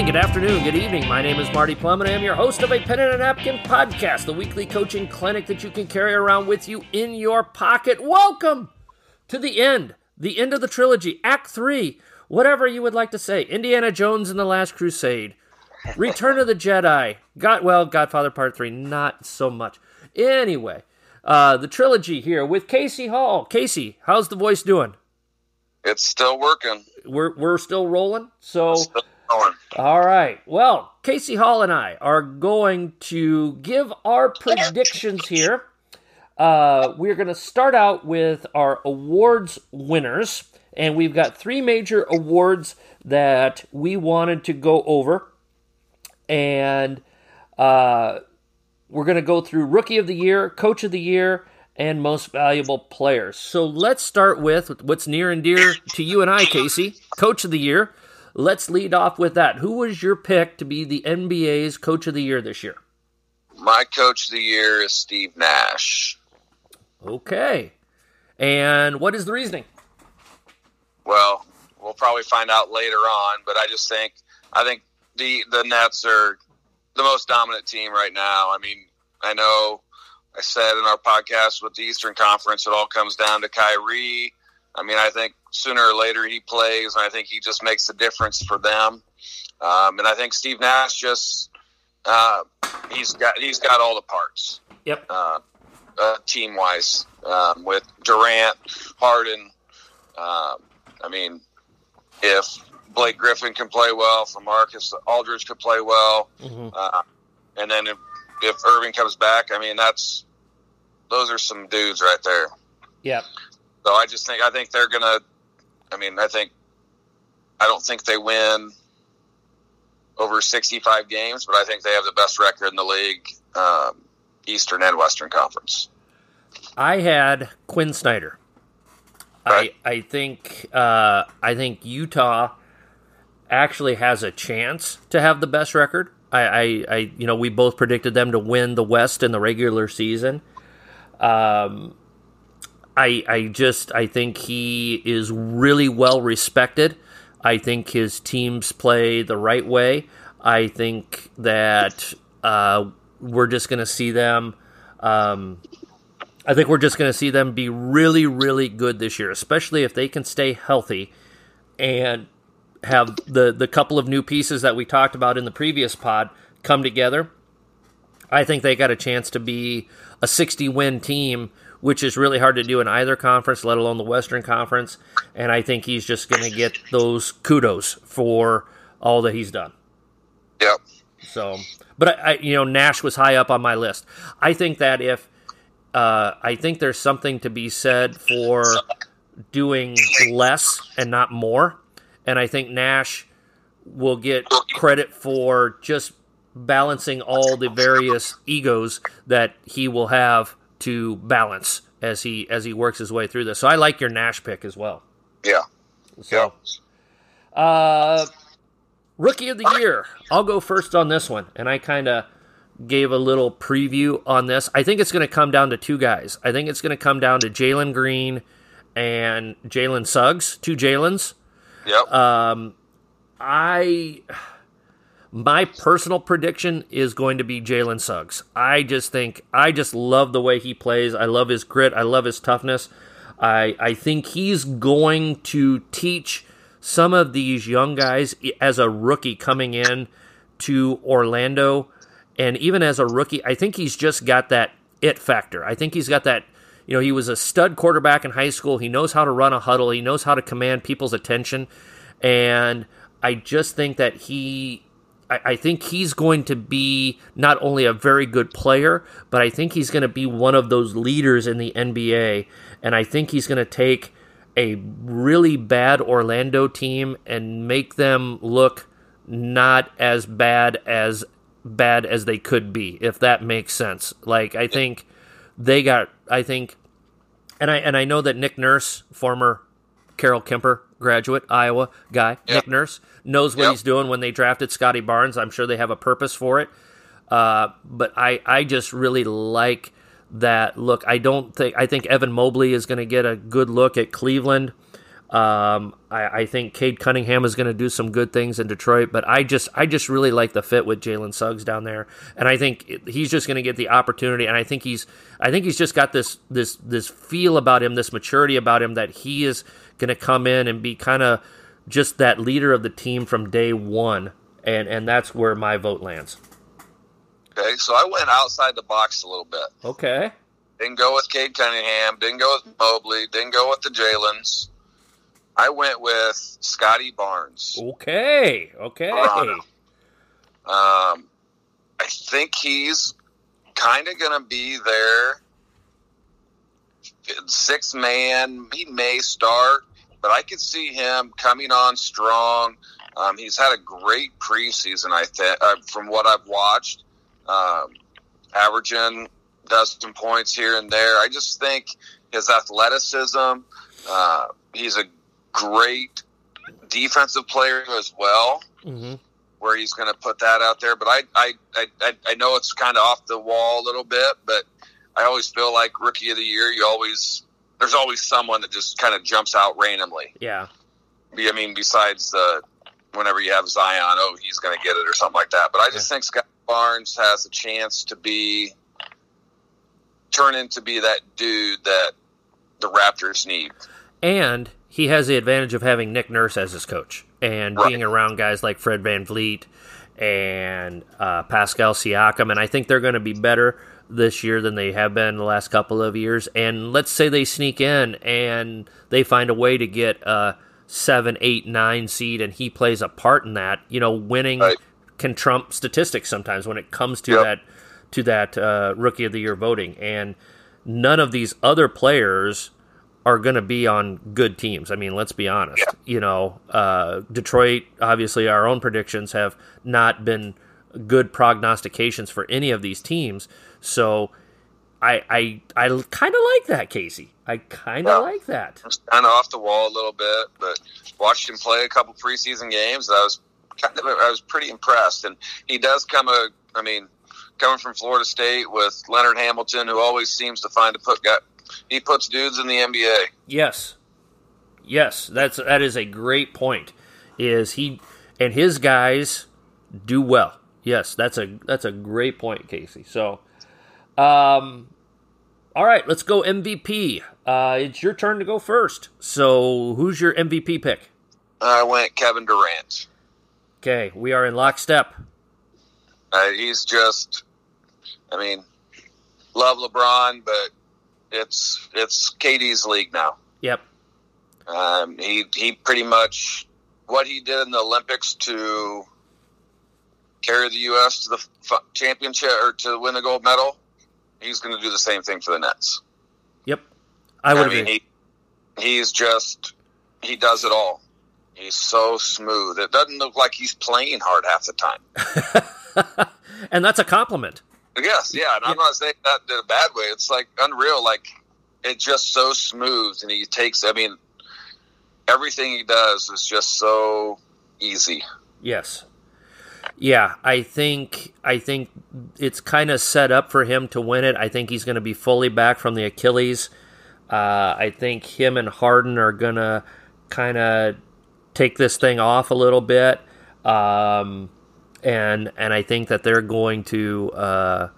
morning, good afternoon, good evening. My name is Marty Plum, and I am your host of a Pen and a Napkin podcast, the weekly coaching clinic that you can carry around with you in your pocket. Welcome to the end, the end of the trilogy, Act 3, whatever you would like to say. Indiana Jones and the Last Crusade, Return of the Jedi, God, well, Godfather Part 3, not so much. Anyway, uh, the trilogy here with Casey Hall. Casey, how's the voice doing? It's still working. We're, we're still rolling. So, Still going. all right. Well, Casey Hall and I are going to give our predictions here. Uh, we're going to start out with our awards winners, and we've got three major awards that we wanted to go over, and uh, we're going to go through Rookie of the Year, Coach of the Year, and Most Valuable Players. So let's start with what's near and dear to you and I, Casey, Coach of the Year. Let's lead off with that. Who was your pick to be the NBA's Coach of the Year this year? My coach of the year is Steve Nash. Okay. And what is the reasoning? Well, we'll probably find out later on, but I just think I think the the Nets are the most dominant team right now. I mean, I know I said in our podcast with the Eastern Conference, it all comes down to Kyrie. I mean, I think sooner or later he plays, and I think he just makes a difference for them. Um, and I think Steve Nash just uh, he's got he's got all the parts. Yep. uh, uh, team wise um, with Durant, Harden. Um, I mean, if Blake Griffin can play well, if Marcus Aldridge could play well, Mhm. uh, and then if, if Irving comes back, I mean, that's those are some dudes right there. Yep. So I just think I think they're gonna. I mean, I think I don't think they win over sixty-five games, but I think they have the best record in the league, um, Eastern and Western Conference. I had Quin Snyder. Right. I I think uh, I think Utah actually has a chance to have the best record. I, I, I you know we both predicted them to win the West in the regular season. Um, I I just I think he is really well respected. I think his teams play the right way. I think that uh, we're just going to see them. Um, I think we're just going to see them be really, really good this year, especially if they can stay healthy and have the the couple of new pieces that we talked about in the previous pod come together. I think they got a chance to be a 60 win team, which is really hard to do in either conference, let alone the Western Conference. And I think he's just going to get those kudos for all that he's done. Yep. So, but I, I, you know, Nash was high up on my list. I think that if, uh, I think there's something to be said for doing less and not more, and I think Nash will get credit for just balancing all the various egos that he will have to balance as he as he works his way through this. So I like your Nash pick as well. Yeah. So, uh, rookie of the year. I'll go first on this one, and I kind of gave a little preview on this. I think it's going to come down to two guys. I think it's going to come down to Jalen Green and Jalen Suggs, two Jalen's. Yep. Um, I my personal prediction is going to be Jalen Suggs. I just think I just love the way he plays. I love his grit. I love his toughness. I I think he's going to teach some of these young guys as a rookie coming in to Orlando and even as a rookie, I think he's just got that it factor. I think he's got that you know, he was a stud quarterback in high school. He knows how to run a huddle. He knows how to command people's attention. And I just think that he I, I think he's going to be not only a very good player, but I think he's going to be one of those leaders in the NBA. And I think he's going to take a really bad Orlando team and make them look not as bad as bad as they could be, if that makes sense. Like I think they got I think and I and I know that Nick Nurse, former Carroll Kuemper graduate, Iowa guy, Yeah. Nick Nurse, knows what Yep. he's doing when they drafted Scottie Barnes. I'm sure they have a purpose for it. Uh, but I, I just really like that look. I don't think I think Evan Mobley is going to get a good look at Cleveland. Um, I, I, think Cade Cunningham is going to do some good things in Detroit, but I just I just really like the fit with Jalen Suggs down there, and I think he's just going to get the opportunity. And I think he's I think he's just got this this this feel about him, this maturity about him that he is going to come in and be kind of just that leader of the team from day one, and and that's where my vote lands. Okay, so I went outside the box a little bit. Okay. Didn't go with Cade Cunningham. Didn't go with Mobley. Didn't go with the Jalen's. I went with Scottie Barnes. Okay. Okay. Um, I think he's kind of going to be there. Six man. He may start, but I could see him coming on strong. Um, he's had a great preseason, I think, uh, from what I've watched, um, averaging dozen points here and there. I just think his athleticism. Uh, he's a great defensive player as well. Mm-hmm. Where he's going to put that out there, but I, I, I, I know it's kind of off the wall a little bit, but I always feel like rookie of the year. You always there's always someone that just kind of jumps out randomly. Yeah. I mean, besides the whenever you have Zion, oh, he's going to get it or something like that. But I just yeah. think Scott Barnes has a chance to be turn into be that dude that the Raptors need. And he has the advantage of having Nick Nurse as his coach and right. being around guys like Fred VanVleet and uh, Pascal Siakam. And I think they're going to be better this year than they have been the last couple of years. And let's say they sneak in and they find a way to get a seven, eight, nine seed, and he plays a part in that. You know, winning right. can trump statistics sometimes when it comes to yep. that to that uh, rookie of the year voting. And none of these other players are going to be on good teams. I mean, let's be honest. Yeah. You know, uh, Detroit, obviously, our own predictions have not been good prognostications for any of these teams. So I I, I kind of like that, Casey. I kind of yeah. like that. Kind of off the wall a little bit, but watched him play a couple preseason games. I was kind of I was pretty impressed, and he does come a. I mean, coming from Florida State with Leonard Hamilton, who always seems to find a put guy he puts dudes in the NBA. Yes, yes, that's that is a great point. Is he and his guys do well? Yes, that's a that's a great point, Casey. So, um, all right, let's go MVP. Uh, it's your turn to go first. So, who's your MVP pick? I went Kevin Durant. Okay, we are in lockstep. Uh, he's just, I mean, love LeBron, but it's it's KD's league now. Yep. Um, he he pretty much what he did in the Olympics to carry the U.S. to the championship or to win the gold medal. He's going to do the same thing for the Nets. Yep, I would I mean, agree. He, he's just he does it all. He's so smooth. It doesn't look like he's playing hard half the time. and that's a compliment. Yes, yeah, and I'm not saying that in a bad way. It's like unreal. Like it's just so smooth, and he takes. I mean, everything he does is just so easy. Yes. Yeah, I think I think it's kind of set up for him to win it. I think he's going to be fully back from the Achilles. Uh, I think him and Harden are going to kind of take this thing off a little bit. Um, and and I think that they're going to. Uh,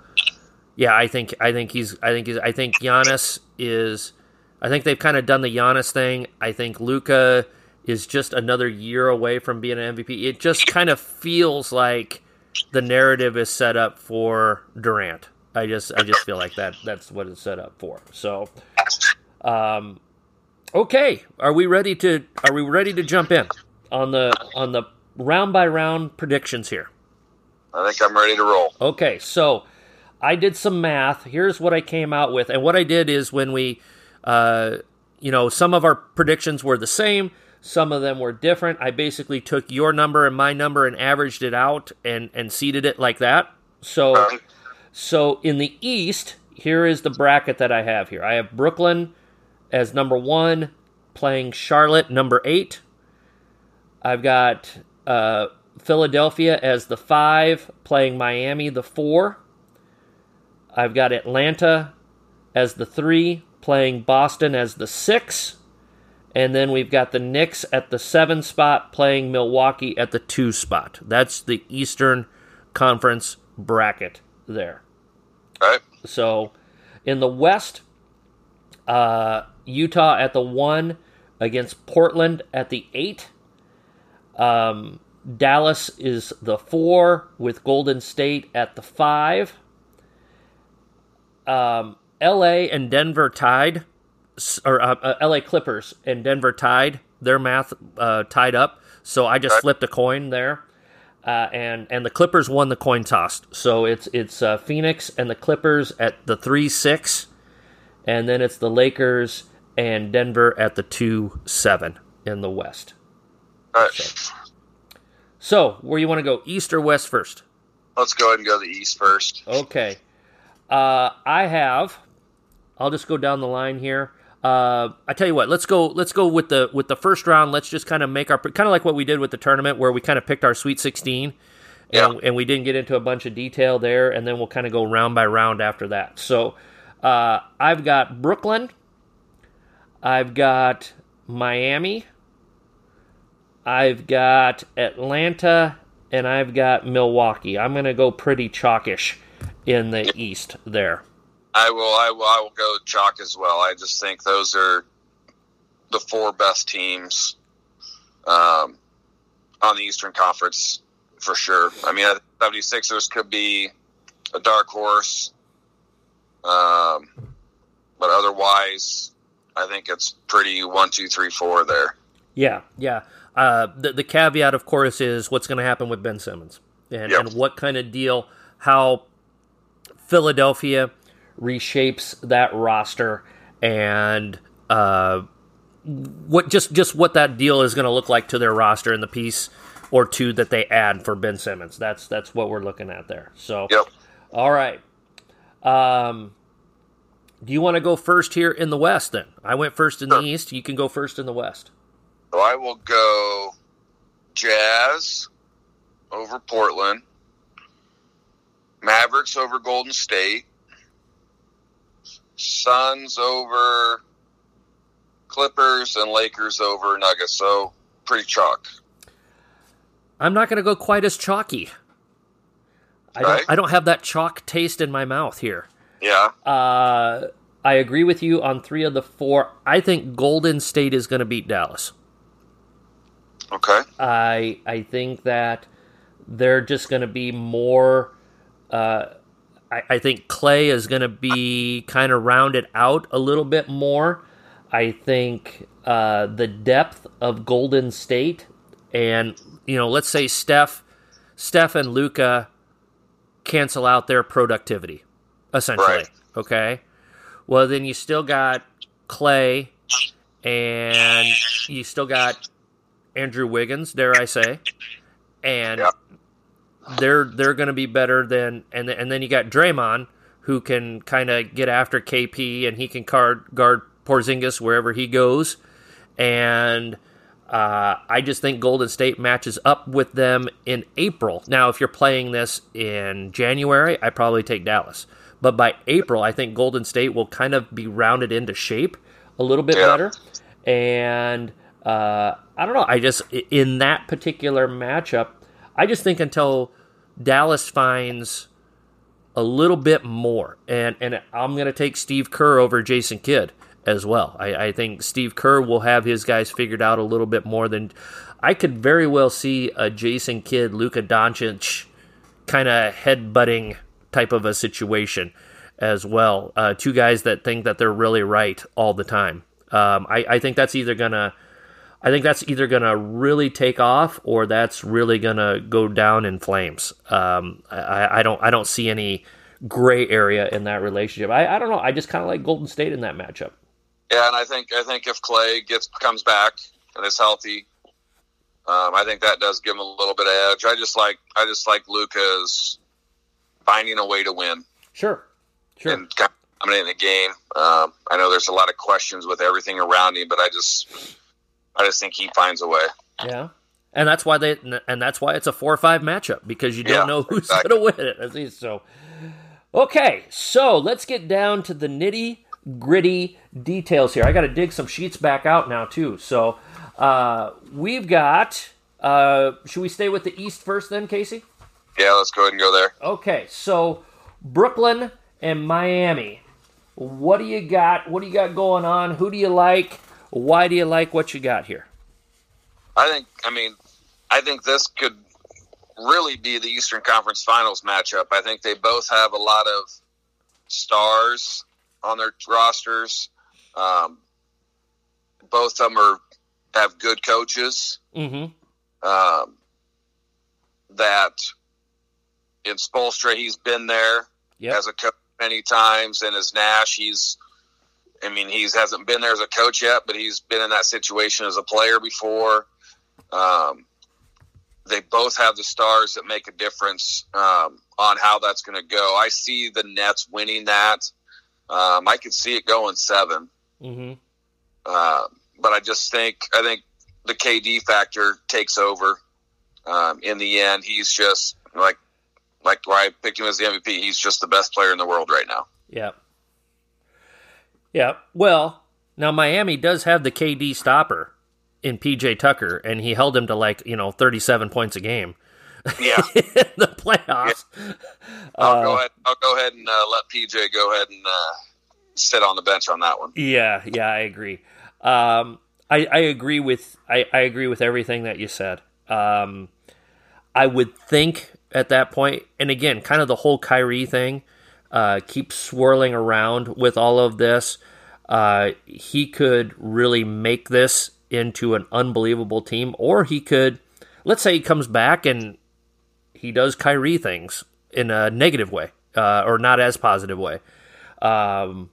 yeah, I think I think he's I think he's I think Giannis is. I think they've kind of done the Giannis thing. I think Luka is just another year away from being an MVP. It just kind of feels like the narrative is set up for Durant. I just I just feel like that that's what it's set up for. So um okay, are we ready to are we ready to jump in on the on the round by round predictions here? I think I'm ready to roll. Okay, so I did some math. Here's what I came out with, and what I did is when we, uh, you know, some of our predictions were the same, some of them were different. I basically took your number and my number and averaged it out and and seeded it like that. So, uh-huh. so in the East, here is the bracket that I have here. I have Brooklyn as number one, playing Charlotte number eight. I've got uh, Philadelphia as the five, playing Miami the four. I've got Atlanta as the three, playing Boston as the six. And then we've got the Knicks at the seven spot playing Milwaukee at the two spot. That's the Eastern Conference bracket there. Right. So in the West, uh, Utah at the one against Portland at the eight. Um, Dallas is the four with Golden State at the five. Um, L.A. and Denver tied, or uh, uh, L.A. Clippers and Denver tied. Their math uh, tied up, so I just Right. flipped a coin there, uh, and and the Clippers won the coin toss. So it's it's uh, Phoenix and the Clippers at the three six, and then it's the Lakers and Denver at the two seven in the West. All right. So where you want to go, East or West first? Let's go ahead and go the East first. Okay. Uh, I have. I'll just go down the line here. Uh, I tell you what. Let's go. Let's go with the with the first round. Let's just kind of make our kind of like what we did with the tournament, where we kind of picked our Sweet Sixteen, and, Yeah. and we didn't get into a bunch of detail there, and then we'll kind of go round by round after that. So, uh, I've got Brooklyn. I've got Miami. I've got Atlanta, and I've got Milwaukee. I'm going to go pretty chalkish in the East there. I will. I will. I will go chalk as well. I just think those are the four best teams um, on the Eastern Conference for sure. I mean, think 76ers could be a dark horse, um, but otherwise, I think it's pretty one, two, three, four there. Yeah, yeah. Uh, the, the caveat, of course, is what's going to happen with Ben Simmons and, Yep. and what kind of deal, how Philadelphia reshapes that roster, and uh, what just just what that deal is going to look like to their roster and the piece or two that they add for Ben Simmons. That's that's what we're looking at there. So, Yep. all right. Um, do you want to go first here in the West? Then I went first in the East. You can go first in the West. So I will go Jazz over Portland, Mavericks over Golden State, Suns over Clippers, and Lakers over Nuggets. So pretty chalk. I'm not going to go quite as chalky. I Right. don't, I don't have that chalk taste in my mouth here. Yeah. Uh, I agree with you on three of the four. I think Golden State is going to beat Dallas. Okay. I I think that they're just going to be more. Uh, I, I think Clay is going to be kind of rounded out a little bit more. I think uh, the depth of Golden State, and you know, let's say Steph, Steph and Luka cancel out their productivity, essentially. Right. Okay. Well, then you still got Clay, and you still got Andrew Wiggins, dare I say, and. They're they're going to be better than and then- and then you got Draymond who can kind of get after KP and he can guard guard Porzingis wherever he goes, and uh, I just think Golden State matches up with them in April. Now, if you're playing this in January, I probably take Dallas, but by April, I think Golden State will kind of be rounded into shape a little bit Yeah. better, and uh, I don't know. I just in that particular matchup, I just think until Dallas finds a little bit more, and and I'm going to take Steve Kerr over Jason Kidd as well. I, I think Steve Kerr will have his guys figured out a little bit more than I could very well see a Jason Kidd, Luka Doncic kind of headbutting type of a situation as well. Uh, two guys that think that they're really right all the time. Um, I, I think that's either gonna, I think that's either gonna really take off or that's really gonna go down in flames. Um, I, I don't, I don't see any gray area in that relationship. I, I don't know. I just kind of like Golden State in that matchup. Yeah, and I think I think if Clay gets comes back and is healthy, um, I think that does give him a little bit of edge. I just like I just like Luka's finding a way to win Sure, sure. and dominating the game. Um, I know there's a lot of questions with everything around him, but I just I just think he finds a way. Yeah. And that's why they and that's why it's a four or five matchup because you don't Yeah, know who's exactly. going to win it. At least so. Okay, so let's get down to the nitty gritty details here. I got to dig some sheets back out now too. So uh, we've got. Uh, should we stay with the East first then, Casey? Yeah, let's go ahead and go there. Okay, so Brooklyn and Miami. What do you got? What do you got going on? Who do you like? Why do you like what you got here? I think. I mean, I think this could really be the Eastern Conference Finals matchup. I think they both have a lot of stars on their rosters. Um, both of them are have good coaches. Mm-hmm. Um, that in Spoelstra, he's been there Yep. as a coach many times, and as Nash, he's. I mean, he's hasn't been there as a coach yet, but he's been in that situation as a player before. Um, they both have the stars that make a difference um, on how that's going to go. I see the Nets winning that. Um, I could see it going seven, Mm-hmm. uh, but I just think I think the KD factor takes over. Um, in the end, he's just like like why I picked him as the MVP. He's just the best player in the world right now. Yep. Yep. Well, now Miami does have the KD stopper in PJ Tucker, and he held him to like you know thirty-seven points a game Yeah, in the playoffs. I'll Uh, go ahead. I'll go ahead and uh, let PJ go ahead and uh, sit on the bench on that one. Yeah, yeah, I agree. Um, I, I agree with I, I agree with everything that you said. Um, I would think at that point, and again, kind of the whole Kyrie thing uh, keeps swirling around with all of this. Uh, he could really make this into an unbelievable team, or he could, let's say, he comes back and he does Kyrie things in a negative way uh, or not as positive way. Um,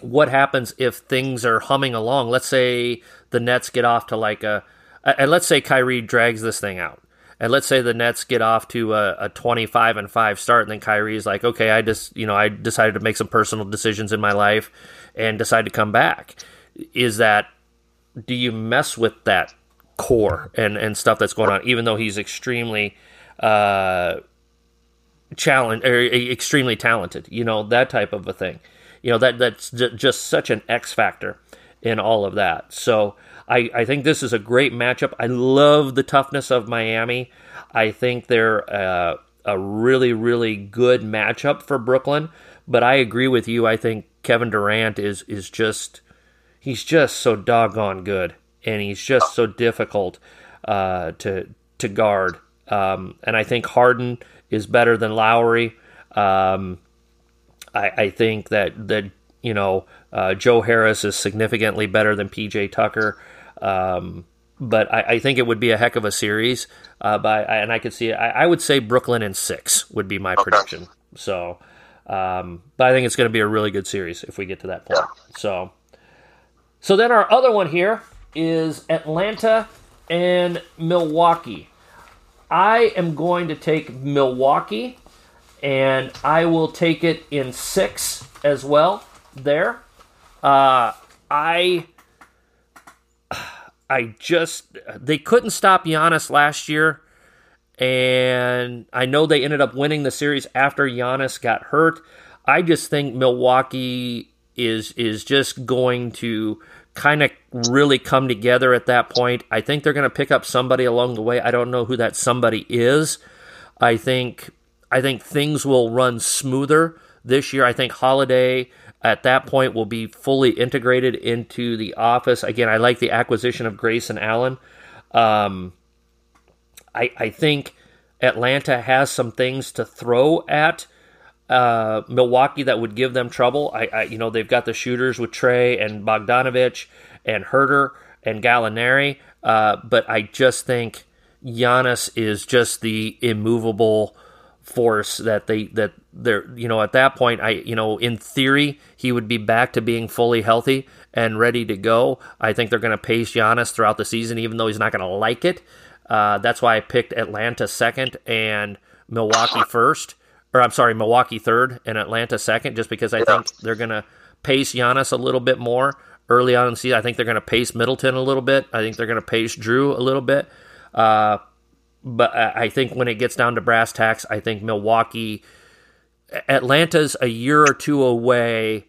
what happens if things are humming along? Let's say the Nets get off to like a, and let's say Kyrie drags this thing out, and let's say the Nets get off to a, a twenty-five and five start, and then Kyrie's like, okay, I just, you know, I decided to make some personal decisions in my life, and decide to come back. Is that, do you mess with that core and and stuff that's going on, even though he's extremely, uh, challenge or extremely talented, you know, that type of a thing you know that that's just such an X factor in all of that. So I, I think this is a great matchup. I love the toughness of Miami. I think they're uh, a really really good matchup for Brooklyn. But I agree with you. I think Kevin Durant is is just he's just so doggone good, and he's just so difficult uh, to to guard. Um, and I think Harden is better than Lowry. Um, I, I think that that you know uh, Joe Harris is significantly better than PJ Tucker, um, but I, I think it would be a heck of a series. Uh, by and I could see. I, I would say Brooklyn in six would be my prediction. So, um, but I think it's going to be a really good series if we get to that point. So, so then our other one here is Atlanta and Milwaukee. I am going to take Milwaukee and I will take it in six as well. There, uh, I, I just they couldn't stop Giannis last year, and I know they ended up winning the series after Giannis got hurt. I just think Milwaukee is is just going to kind of really come together at that point. I think they're going to pick up somebody along the way. I don't know who that somebody is. I think I think things will run smoother this year. I think Holiday at that point will be fully integrated into the office. Again, I like the acquisition of Grayson Allen. Um, I, I think Atlanta has some things to throw at uh, Milwaukee that would give them trouble. I, I, you know, they've got the shooters with Trae and Bogdanovich and Huerter and Gallinari, uh, but I just think Giannis is just the immovable force that they that they're you know at that point I you know in theory he would be back to being fully healthy and ready to go. I think they're going to pace Giannis throughout the season, even though he's not going to like it. Uh, that's why I picked Atlanta second and Milwaukee first, or I'm sorry, Milwaukee third and Atlanta second, just because I think they're going to pace Giannis a little bit more early on in the season. I think they're going to pace Middleton a little bit. I think they're going to pace Jrue a little bit. Uh, but I I think when it gets down to brass tacks, I think Milwaukee, Atlanta's a year or two away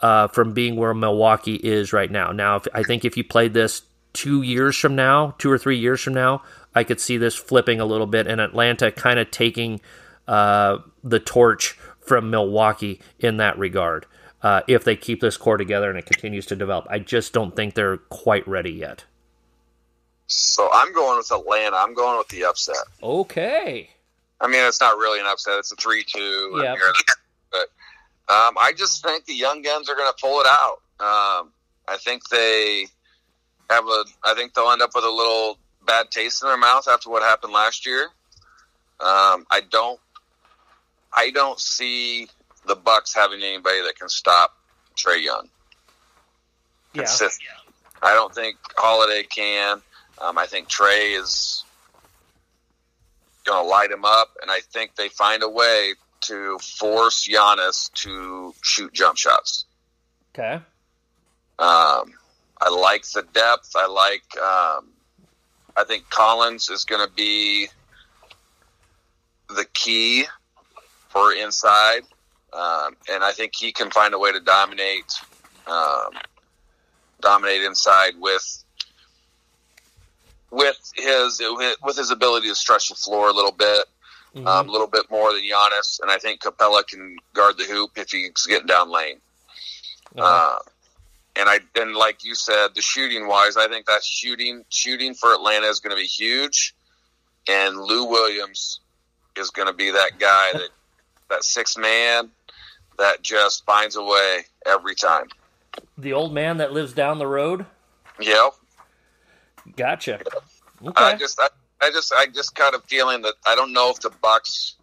uh, from being where Milwaukee is right now. Now, if, I think if you played this two years from now, two or three years from now, I could see this flipping a little bit and Atlanta kind of taking uh, the torch from Milwaukee in that regard. Uh, if they keep this core together and it continues to develop, I just don't think they're quite ready yet. So I'm going with Atlanta. I'm going with the upset. Okay. I mean, it's not really an upset. It's a three-two. Yeah. But um, I just think the young guns are going to pull it out. Um, I think they have a. I think they'll end up with a little bad taste in their mouth after what happened last year. Um, I don't. I don't see the Bucks having anybody that can stop Trae Young. Yeah. Consistent. I don't think Holiday can. Um, I think Trae is going to light him up, and I think they find a way to force Giannis to shoot jump shots. Okay. Um, I like the depth. I like. Um, I think Collins is going to be the key for inside, um, and I think he can find a way to dominate, um, dominate inside with with his with his ability to stretch the floor a little bit, Mhm. um, a little bit more than Giannis, and I think Capela can guard the hoop if he's getting down lane. Uh-huh. Uh, and I and like you said, the shooting wise, I think that shooting shooting for Atlanta is going to be huge, and Lou Williams is going to be that guy that that six man that just finds a way every time. the old man that lives down the road. Yep. Gotcha. I just I, I just I just kind of feeling that I don't know if the Bucks,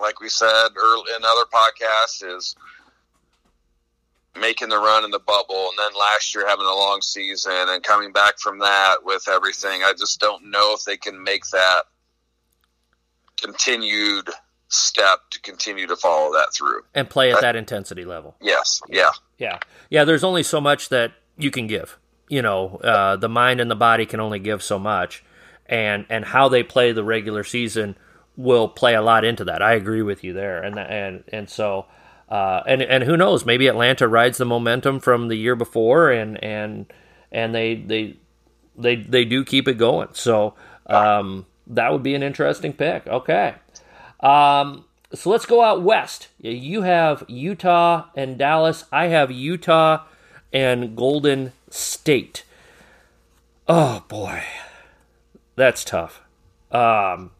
like we said early in other podcasts, is making the run in the bubble, and then last year having a long season and coming back from that with everything. I just don't know if they can make that continued step to continue to follow that through. And play at that intensity level. Yes, yeah, Yeah. Yeah, there's only so much that you can give. You know, uh, the mind and the body can only give so much. And and how they play the regular season will play a lot into that. I agree with you there. And and and so uh, and and who knows, maybe Atlanta rides the momentum from the year before and and and they they they they do keep it going. So um, that would be an interesting pick. Okay. Um, so let's go out west. You have Utah and Dallas. I have Utah and Golden State. Oh boy, that's tough. Um,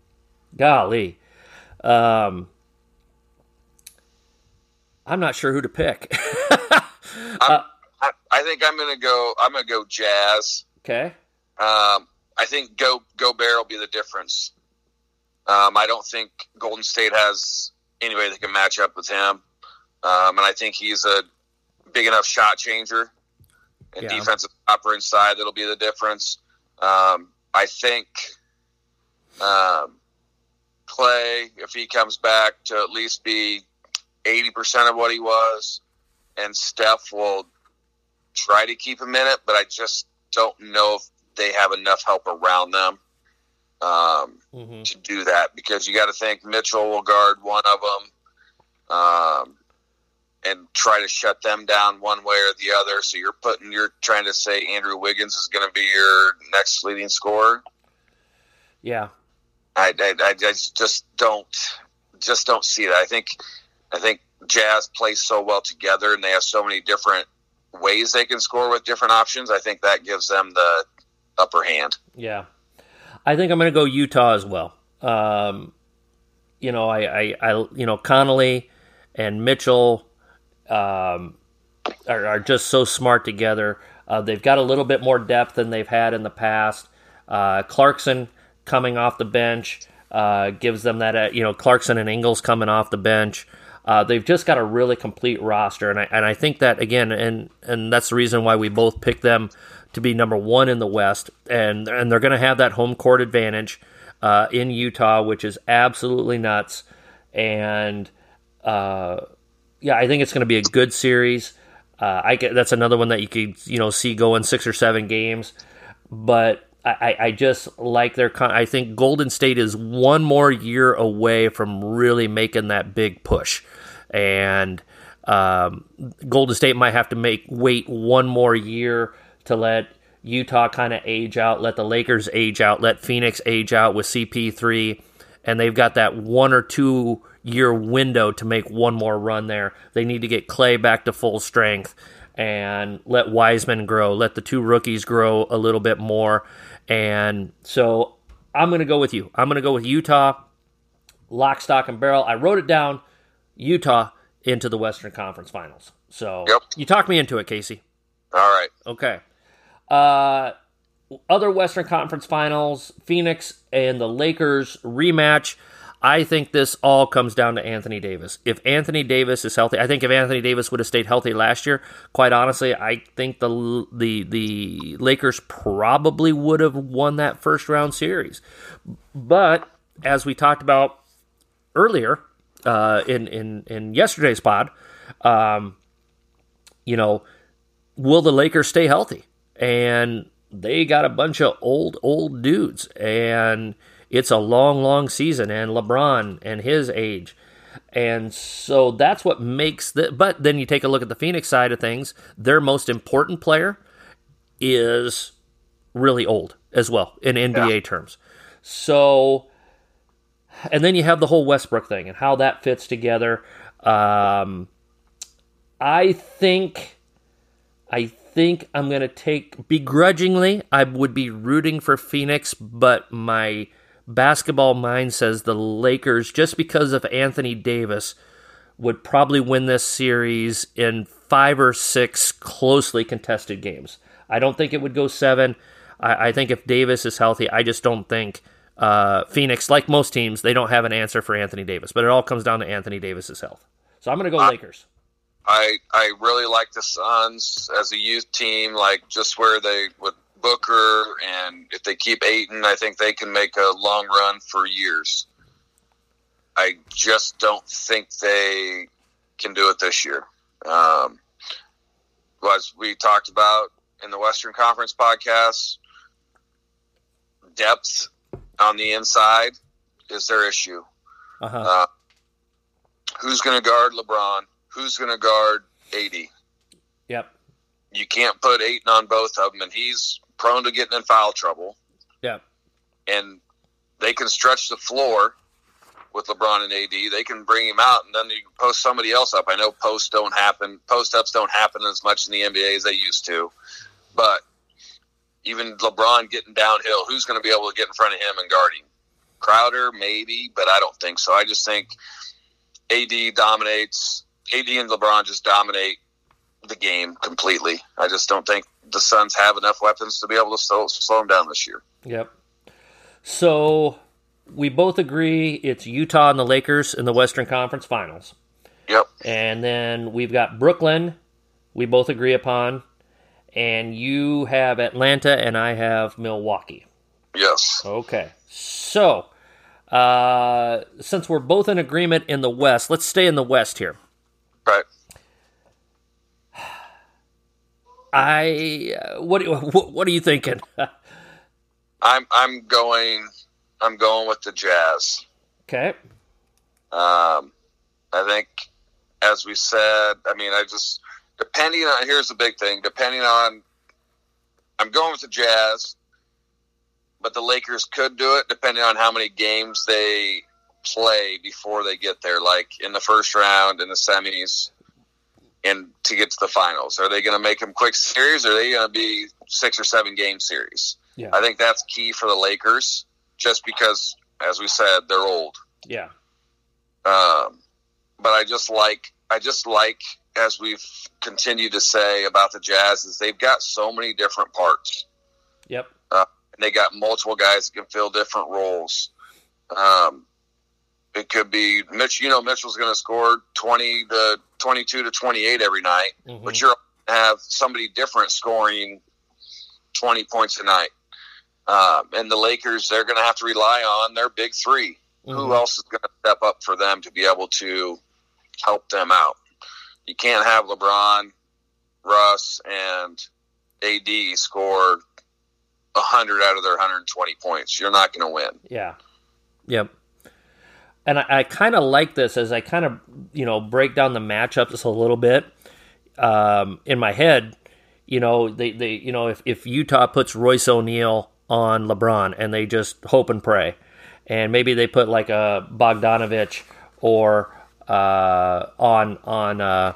golly, um, I'm not sure who to pick. I, I think I'm gonna go. I'm gonna go Jazz. okay, Um, I think Go Gobert will be the difference. Um, I don't think Golden State has anybody that can match up with him, um, and I think he's a big enough shot changer and Yeah. defensive stopper inside that'll be the difference. Um, I think um, Clay, if he comes back, to at least be eighty percent of what he was, and Steph will try to keep him in it, but I just don't know if they have enough help around them um, hmm to do that because you got to think Mitchell will guard one of them um, and try to shut them down one way or the other. So you're putting, you're trying to say Andrew Wiggins is going to be your next leading scorer. yeah, I, I, I just don't just don't see that. I think I think Jazz plays so well together, and they have so many different ways they can score with different options. I think that gives them the upper hand. yeah. I think I'm going to go Utah as well. Um, you know, I, I, I, you know, Conley and Mitchell um, are, are just so smart together. Uh, they've got a little bit more depth than they've had in the past. Uh, Clarkson coming off the bench uh, gives them that. Uh, you know, Clarkson and Ingles coming off the bench. Uh, they've just got a really complete roster, and I and I think that again, and and that's the reason why we both picked them to be number one in the West, and and they're going to have that home court advantage uh, in Utah, which is absolutely nuts, and uh, yeah, I think it's going to be a good series. Uh, I get that's another one that you could you know see going six or seven games, but I, I- just like their. Con- I think Golden State is one more year away from really making that big push, and Um, Golden State might have to make wait one more year to let Utah kind of age out, let the Lakers age out, let Phoenix age out with CP3, and they've got that one or two year window to make one more run there. They need to get Clay back to full strength and let Wiseman grow, let the two rookies grow a little bit more. And so I'm going to go with you. I'm going to go with Utah, lock, stock, and barrel. I wrote it down Utah into the Western Conference Finals. So Yep. you talked me into it, Casey. All right. Okay. Uh, other Western Conference Finals, Phoenix and the Lakers rematch. I think this all comes down to Anthony Davis. If Anthony Davis is healthy, I think if Anthony Davis would have stayed healthy last year, quite honestly, I think the the the Lakers probably would have won that first round series. But as we talked about earlier uh, in in in yesterday's pod, um, you know, will the Lakers stay healthy? And they got a bunch of old, old dudes, and it's a long, long season. And LeBron and his age, and so that's what makes the. But then you take a look at the Phoenix side of things. Their most important player is really old as well in NBA terms. So, and then you have the whole Westbrook thing and how that fits together. Um, I think, I think I'm gonna take begrudgingly. I would be rooting for Phoenix, but my basketball mind says the Lakers, just because of Anthony Davis, would probably win this series in five or six closely contested games. I don't think it would go seven. I, I think if Davis is healthy, I just don't think uh, Phoenix, like most teams, they don't have an answer for Anthony Davis. But it all comes down to Anthony Davis's health. So I'm going to go Uh, Lakers. I I really like the Suns as a youth team, like just where they with Booker and if they keep Ayton, I think they can make a long run for years. I just don't think they can do it this year. Um, as we talked about in the Western Conference podcast, depth on the inside is their issue. Uh-huh. Uh, who's going to guard LeBron? Who's going to guard AD? Yep. You can't put Ayton on both of them, and he's prone to getting in foul trouble. Yep. And they can stretch the floor with LeBron and AD. They can bring him out, and then you post somebody else up. I know posts don't happen, post ups don't happen as much in the NBA as they used to, but even LeBron getting downhill, who's going to be able to get in front of him and guard him? Crowder, maybe, but I don't think so. I just think AD dominates. AD and LeBron just dominate the game completely. I just don't think the Suns have enough weapons to be able to slow, slow them down this year. Yep. So we both agree it's Utah and the Lakers in the Western Conference Finals. Yep. And then we've got Brooklyn, we both agree upon. And you have Atlanta, and I have Milwaukee. Yes. Okay. So, uh, since we're both in agreement in the West, let's stay in the West here. Right. I uh, what, what what are you thinking? I'm I'm going I'm going with the Jazz. okay. Um, I think, as we said, I mean, I just depending on here's the big thing. Depending on, I'm going with the Jazz, but the Lakers could do it depending on how many games they play before they get there, like in the first round, in the semis, and to get to the finals. Are they going to make them quick series? Or are they going to be six or seven game series? Yeah. I think that's key for the Lakers, just because, as we said, they're old. Yeah. Um, but I just like I just like as we've continued to say about the Jazz is they've got so many different parts Yep. and they got multiple guys that can fill different roles. Um, it could be Mitch. You know, Mitchell's going to score twenty to twenty-two to twenty-eight every night, Mhm. but you're have somebody different scoring twenty points a night. Um, and the Lakers, they're going to have to rely on their big 3 Mhm. who else is going to step up for them to be able to help them out? You can't have LeBron, Russ, and AD score 100 out of their 120 points. You're not going to win. Yeah. Yep. And I, I kind of like this as I kind of you know break down the matchups a little bit um, in my head. You know, they, they you know if, if Utah puts Royce O'Neale on LeBron and they just hope and pray, and maybe they put like a Bogdanovich or uh, on on uh,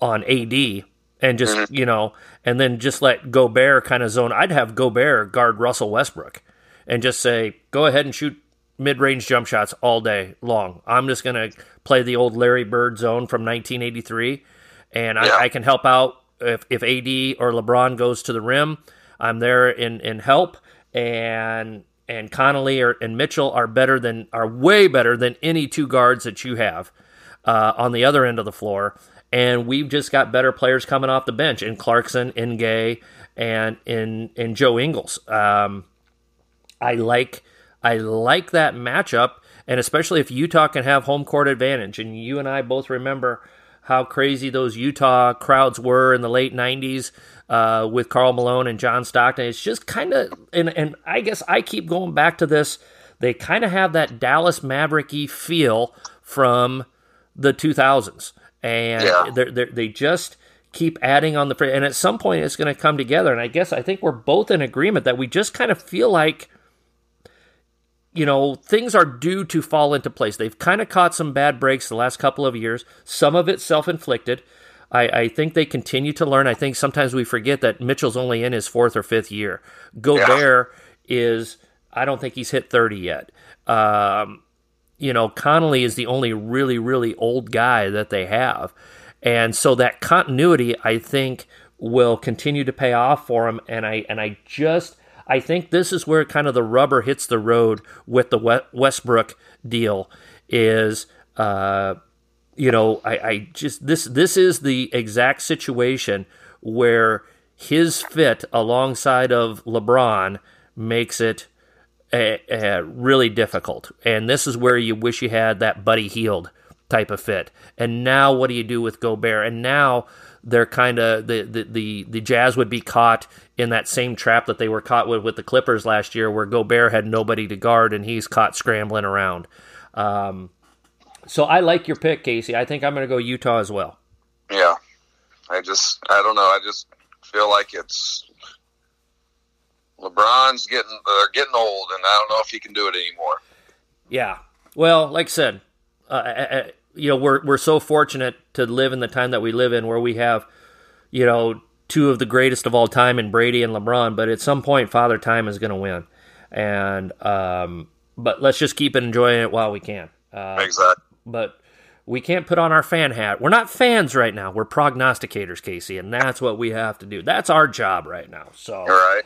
on AD and just mm-hmm. you know, and then just let Gobert kind of zone. I'd have Gobert guard Russell Westbrook and just say, go ahead and shoot mid-range jump shots all day long. I'm just gonna play the old Larry Bird zone from 1983, and yeah. I, I, can help out if if AD or LeBron goes to the rim. I'm there in in help, and and Conley or, and Mitchell are better than are way better than any two guards that you have uh, on the other end of the floor. And we've just got better players coming off the bench in Clarkson, in Gay, and in in Joe Ingles. Um, I like I like that matchup, and especially if Utah can have home court advantage. And you and I both remember how crazy those Utah crowds were in the late '90s uh, with Karl Malone and John Stockton. It's just kind of, and, and I guess I keep going back to this. They kind of have that Dallas Mavericky feel from the 2000s, and yeah. they're, they're, they just keep adding on the and at some point it's going to come together. And I guess I think we're both in agreement that we just kind of feel like you know, things are due to fall into place. They've kind of caught some bad breaks the last couple of years. Some of it self inflicted. I, I, think they continue to learn. I think sometimes we forget that Mitchell's only in his fourth or fifth year. Gobert yeah. is, I don't think he's hit 30 yet. Um, you know, Conley is the only really, really old guy that they have. And so that continuity, I think, will continue to pay off for him. And I, and I just, I think this is where kind of the rubber hits the road with the Westbrook deal. Is uh, you know, I, I just this this is the exact situation where his fit alongside of LeBron makes it really difficult. And this is where you wish you had that Buddy Hield type of fit. And now what do you do with Gobert? And now they're kind of the, the, the the Jazz would be caught in that same trap that they were caught with with the Clippers last year, where Gobert had nobody to guard and he's caught scrambling around. Um, so I like your pick, Casey. I think I'm going to go Utah as well. Yeah, I just I don't know. I just feel like it's LeBron's getting they're getting old, and I don't know if he can do it anymore. Yeah. Well, like I said, uh, I, I, you know we're we're so fortunate to live in the time that we live in where we have you know two of the greatest of all time in Brady and LeBron but at some point father time is going to win. And um, but let's just keep enjoying it while we can. Uh, exactly but we can't put on our fan hat. We're not fans right now. We're prognosticators Casey and that's what we have to do. That's our job right now. So all right.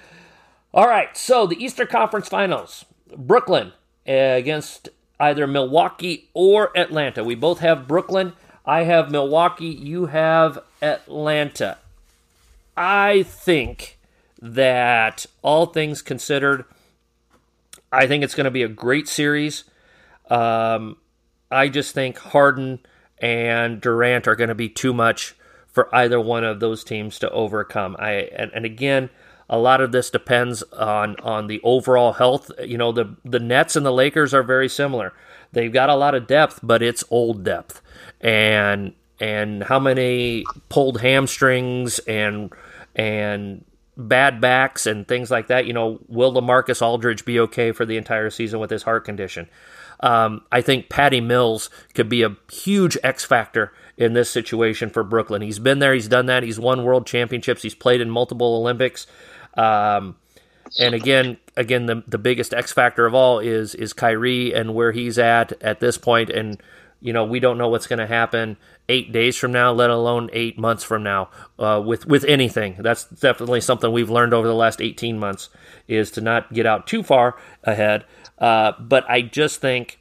All right. So the Easter Conference Finals Brooklyn against either Milwaukee or Atlanta. We both have Brooklyn. I have Milwaukee. You have Atlanta. I think that all things considered, I think it's going to be a great series. Um, I just think Harden and Durant are going to be too much for either one of those teams to overcome. I and, and again, a lot of this depends on on the overall health. You know, the the Nets and the Lakers are very similar. They've got a lot of depth, but it's old depth. And and how many pulled hamstrings and and bad backs and things like that. You know, will LaMarcus Aldridge be okay for the entire season with his heart condition? Um, I think Patty Mills could be a huge X factor in this situation for Brooklyn. He's been there, he's done that, he's won world championships, he's played in multiple Olympics. Um, and again, again, the the biggest X factor of all is is Kyrie and where he's at at this point. point, and you know we don't know what's going to happen eight days from now, let alone eight months from now. Uh, with with anything, that's definitely something we've learned over the last eighteen months is to not get out too far ahead. Uh, but I just think,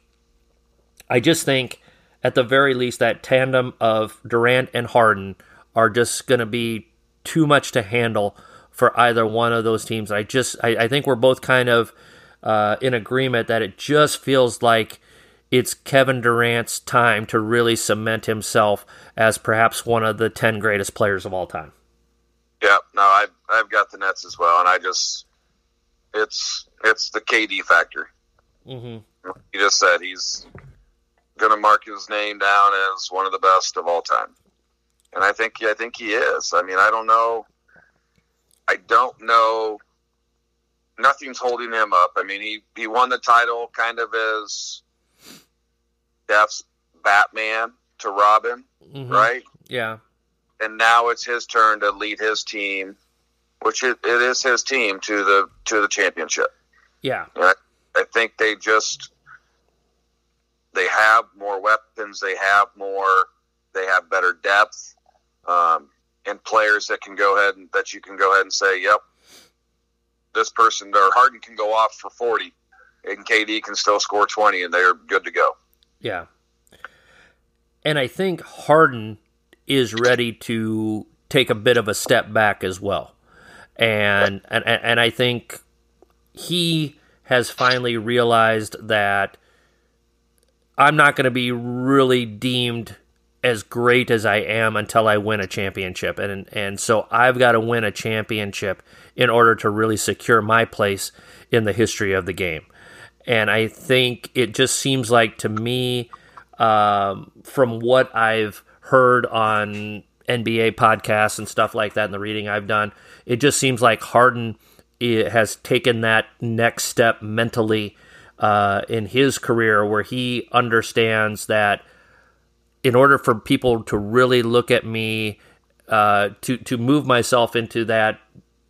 I just think, at the very least, that tandem of Durant and Harden are just going to be too much to handle for either one of those teams. I just I, I think we're both kind of uh, in agreement that it just feels like it's Kevin Durant's time to really cement himself as perhaps one of the ten greatest players of all time. Yeah, no, I've I've got the Nets as well, and I just it's it's the KD factor. Mm-hmm. He just said he's going to mark his name down as one of the best of all time, and I think I think he is. I mean, I don't know. I don't know. Nothing's holding him up. I mean, he he won the title kind of as Steph's Batman to Robin, Mhm. right? Yeah. and now it's his turn to lead his team, which it, it is his team to the to the championship. Yeah. I, I think they just they have more weapons, they have more, they have better depth, um, and players that can go ahead and that you can go ahead and say, "Yep, this person or Harden can go off for forty, and KD can still score twenty, and they're good to go." Yeah. And I think Harden is ready to take a bit of a step back as well. And and and I think he has finally realized that I'm not going to be really deemed as great as I am until I win a championship. And and so I've got to win a championship in order to really secure my place in the history of the game. And I think it just seems like to me, um, from what I've heard on NBA podcasts and stuff like that, and the reading I've done, it just seems like Harden i- has taken that next step mentally uh, in his career, where he understands that in order for people to really look at me, uh, to to move myself into that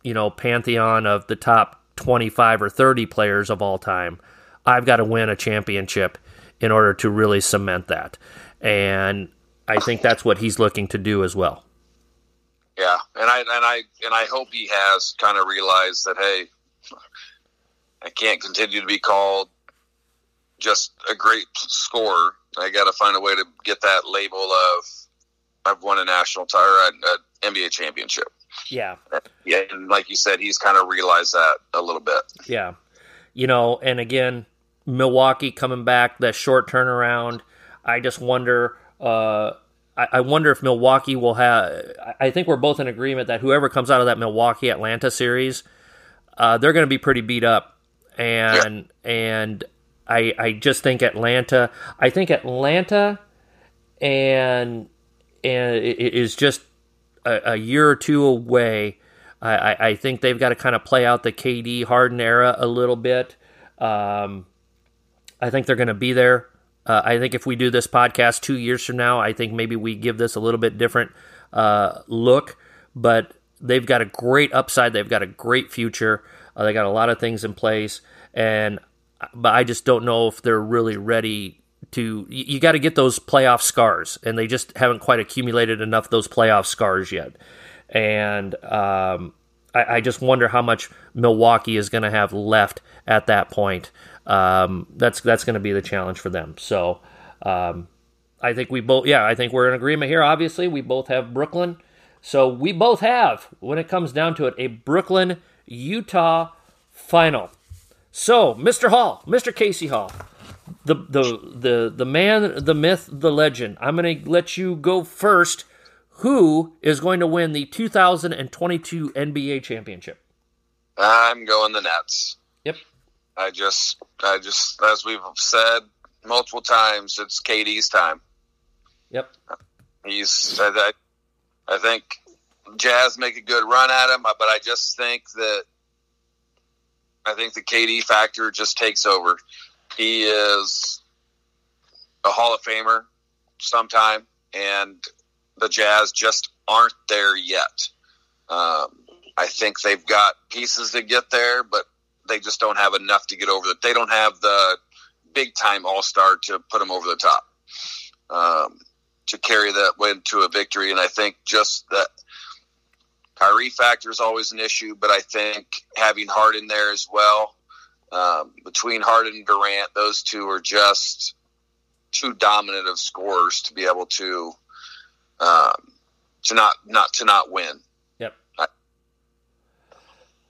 you know pantheon of the top twenty five or thirty players of all time, I've got to win a championship in order to really cement that, and I think that's what he's looking to do as well. Yeah, and I and I and I hope he has kind of realized that hey, I can't continue to be called just a great scorer. I got to find a way to get that label of I've won a national title, an NBA championship. Yeah, Yeah, and like you said, he's kind of realized that a little bit. Yeah. You know, and again, Milwaukee coming back, that short turnaround. I just wonder. Uh, I, I wonder if Milwaukee will have. I- I think we're both in agreement that whoever comes out of that Milwaukee Atlanta series, uh, they're going to be pretty beat up, and and I I just think Atlanta. I think Atlanta, and and it is just a, a year or two away. I, I, I think they've got to kind of play out the KD Harden era a little bit. Um, I think they're going to be there. Uh, I think if we do this podcast two years from now, I think maybe we give this a little bit different uh, look. But they've got a great upside. They've got a great future. Uh, they got a lot of things in place, and but I just don't know if they're really ready to. You, you got to get those playoff scars, and they just haven't quite accumulated enough of those playoff scars yet. And um, I, I just wonder how much Milwaukee is going to have left at that point. Um, that's that's going to be the challenge for them. So um, I think we both, yeah, I think we're in agreement here. Obviously, we both have Brooklyn. So we both have, when it comes down to it, a Brooklyn Utah final. So, Mr. Hall, Mr. Casey Hall, the the the the man, the myth, the legend. I'm going to let you go first. Who is going to win the 2022 NBA championship? I'm going the Nets. Yep. I just, I just, as we've said multiple times, it's KD's time. Yep. He's, I, I, I think Jazz make a good run at him, but I just think that I think the KD factor just takes over. He is a Hall of Famer sometime, and the Jazz just aren't there yet. Um, I think they've got pieces to get there, but they just don't have enough to get over that. They don't have the big time all star to put them over the top um, to carry that win to a victory. And I think just that Kyrie factor is always an issue, but I think having Harden there as well, um, between Harden and Durant, those two are just too dominant of scorers to be able to um, to not not to not win. Yep.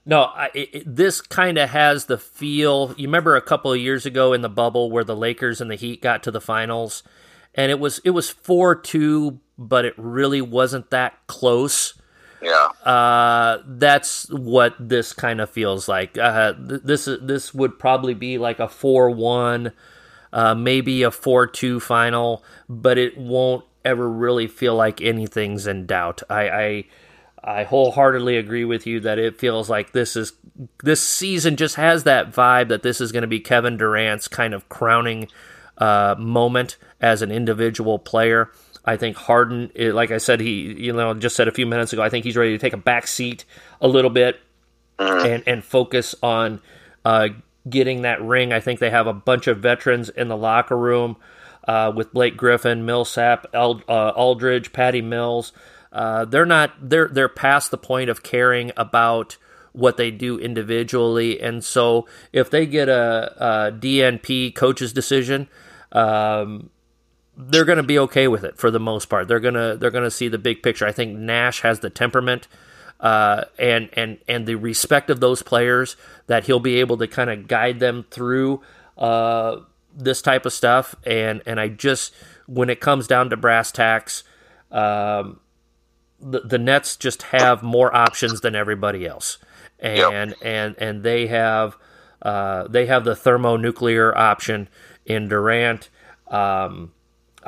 No, I, it- this kind of has the feel. You remember a couple of years ago in the bubble where the Lakers and the Heat got to the finals, and it was it was four two, but it really wasn't that close. Yeah, Uh, that's what this kind of feels like. Uh, th- this this would probably be like a four one, uh, maybe a 4 2 final, but it won't ever really feel like anything's in doubt. I, I I wholeheartedly agree with you that it feels like this is this season just has that vibe that this is going to be Kevin Durant's kind of crowning uh, moment as an individual player. I think Harden, like I said, he you know just said a few minutes ago, I think he's ready to take a back seat a little bit and and focus on uh, getting that ring. I think they have a bunch of veterans in the locker room uh, with Blake Griffin, Millsap, Eld, uh, Aldridge, Patty Mills. Uh, they're not they're they're past the point of caring about what they do individually, and so if they get a, a DNP coach's decision. Um, they're going to be okay with it for the most part. They're gonna they're gonna see the big picture. I think Nash has the temperament uh, and and and the respect of those players that he'll be able to kind of guide them through uh, this type of stuff. And and I just when it comes down to brass tacks, um, the the Nets just have more options than everybody else, and yep. and and they have uh, they have the thermonuclear option in Durant. Um,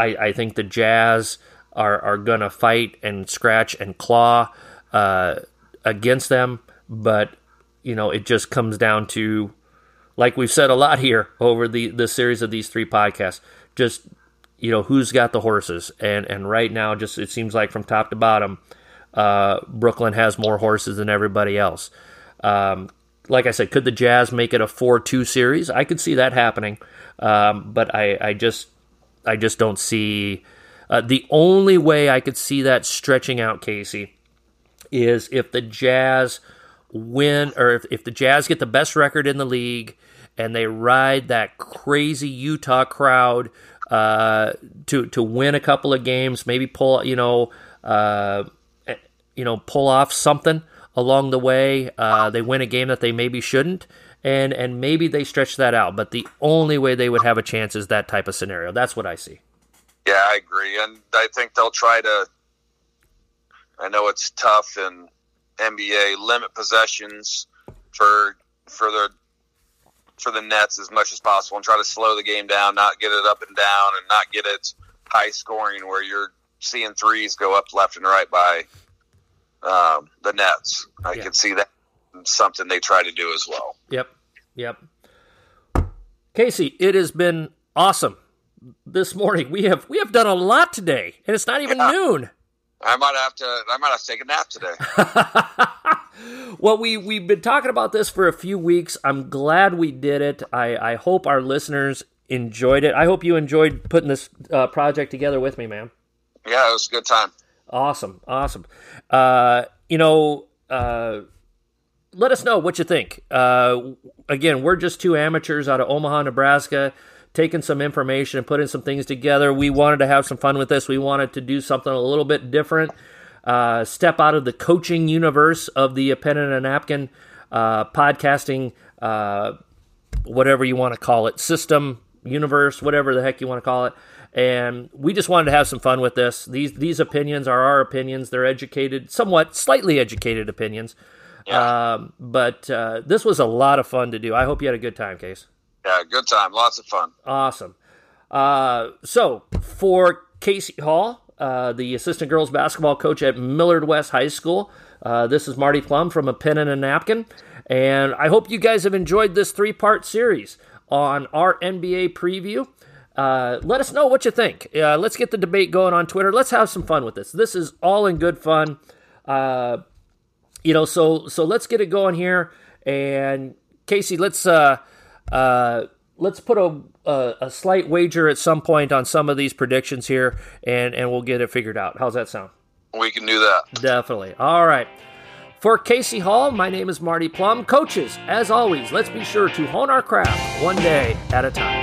I, I think the Jazz are, are going to fight and scratch and claw uh, against them, but you know it just comes down to, like we've said a lot here over the the series of these three podcasts, just you know who's got the horses, and and right now just it seems like from top to bottom, uh, Brooklyn has more horses than everybody else. Um, like I said, could the Jazz make it a four-two series? I could see that happening, um, but I, I just I just don't see. Uh, the only way I could see that stretching out, Casey, is if the Jazz win or if, if the Jazz get the best record in the league and they ride that crazy Utah crowd uh, to to win a couple of games, maybe pull you know uh, eh, you know pull off something along the way. Uh, they win a game that they maybe shouldn't, and and maybe they stretch that out. But the only way they would have a chance is that type of scenario. That's what I see. Yeah, I agree, and I think they'll try to I know it's tough in NBA limit possessions for for the for the Nets as much as possible and try to slow the game down, not get it up and down, and not get it high scoring where you're seeing threes go up left and right by um, the Nets. I yeah. can see that something they try to do as well. Yep, yep. Casey, it has been awesome this morning. We have we have done a lot today, and it's not even yeah. noon. I might have to. I might have to take a nap today. well, we we've been talking about this for a few weeks. I'm glad we did it. I I hope our listeners enjoyed it. I hope you enjoyed putting this uh, project together with me, man. Yeah, it was a good time. Awesome, awesome. Uh, you know, uh, let us know what you think. Uh, again, we're just two amateurs out of Omaha, Nebraska taking some information and putting some things together. We wanted to have some fun with this. We wanted to do something a little bit different, uh, step out of the coaching universe of the pen and a napkin uh, podcasting, uh, whatever you want to call it, system, universe, whatever the heck you want to call it. And we just wanted to have some fun with this. These these opinions are our opinions. They're educated, somewhat slightly educated opinions. Yeah. Um, but uh, this was a lot of fun to do. I hope you had a good time, Case. Yeah, good time. Lots of fun. Awesome. Uh, so for Casey Hall, uh, the assistant girls basketball coach at Millard West High School, uh, this is Marty Plum from A Pen and a Napkin. And I hope you guys have enjoyed this three part series on our NBA preview. Uh, let us know what you think. Uh, let's get the debate going on Twitter. Let's have some fun with this. This is all in good fun. Uh, you know, so so let's get it going here. And Casey, let's uh, uh, let's put a, a, a slight wager at some point on some of these predictions here, and and we'll get it figured out. How's that sound? We can do that. Definitely. All right. For Casey Hall, my name is Marty Plum. Coaches, as always, let's be sure to hone our craft one day at a time.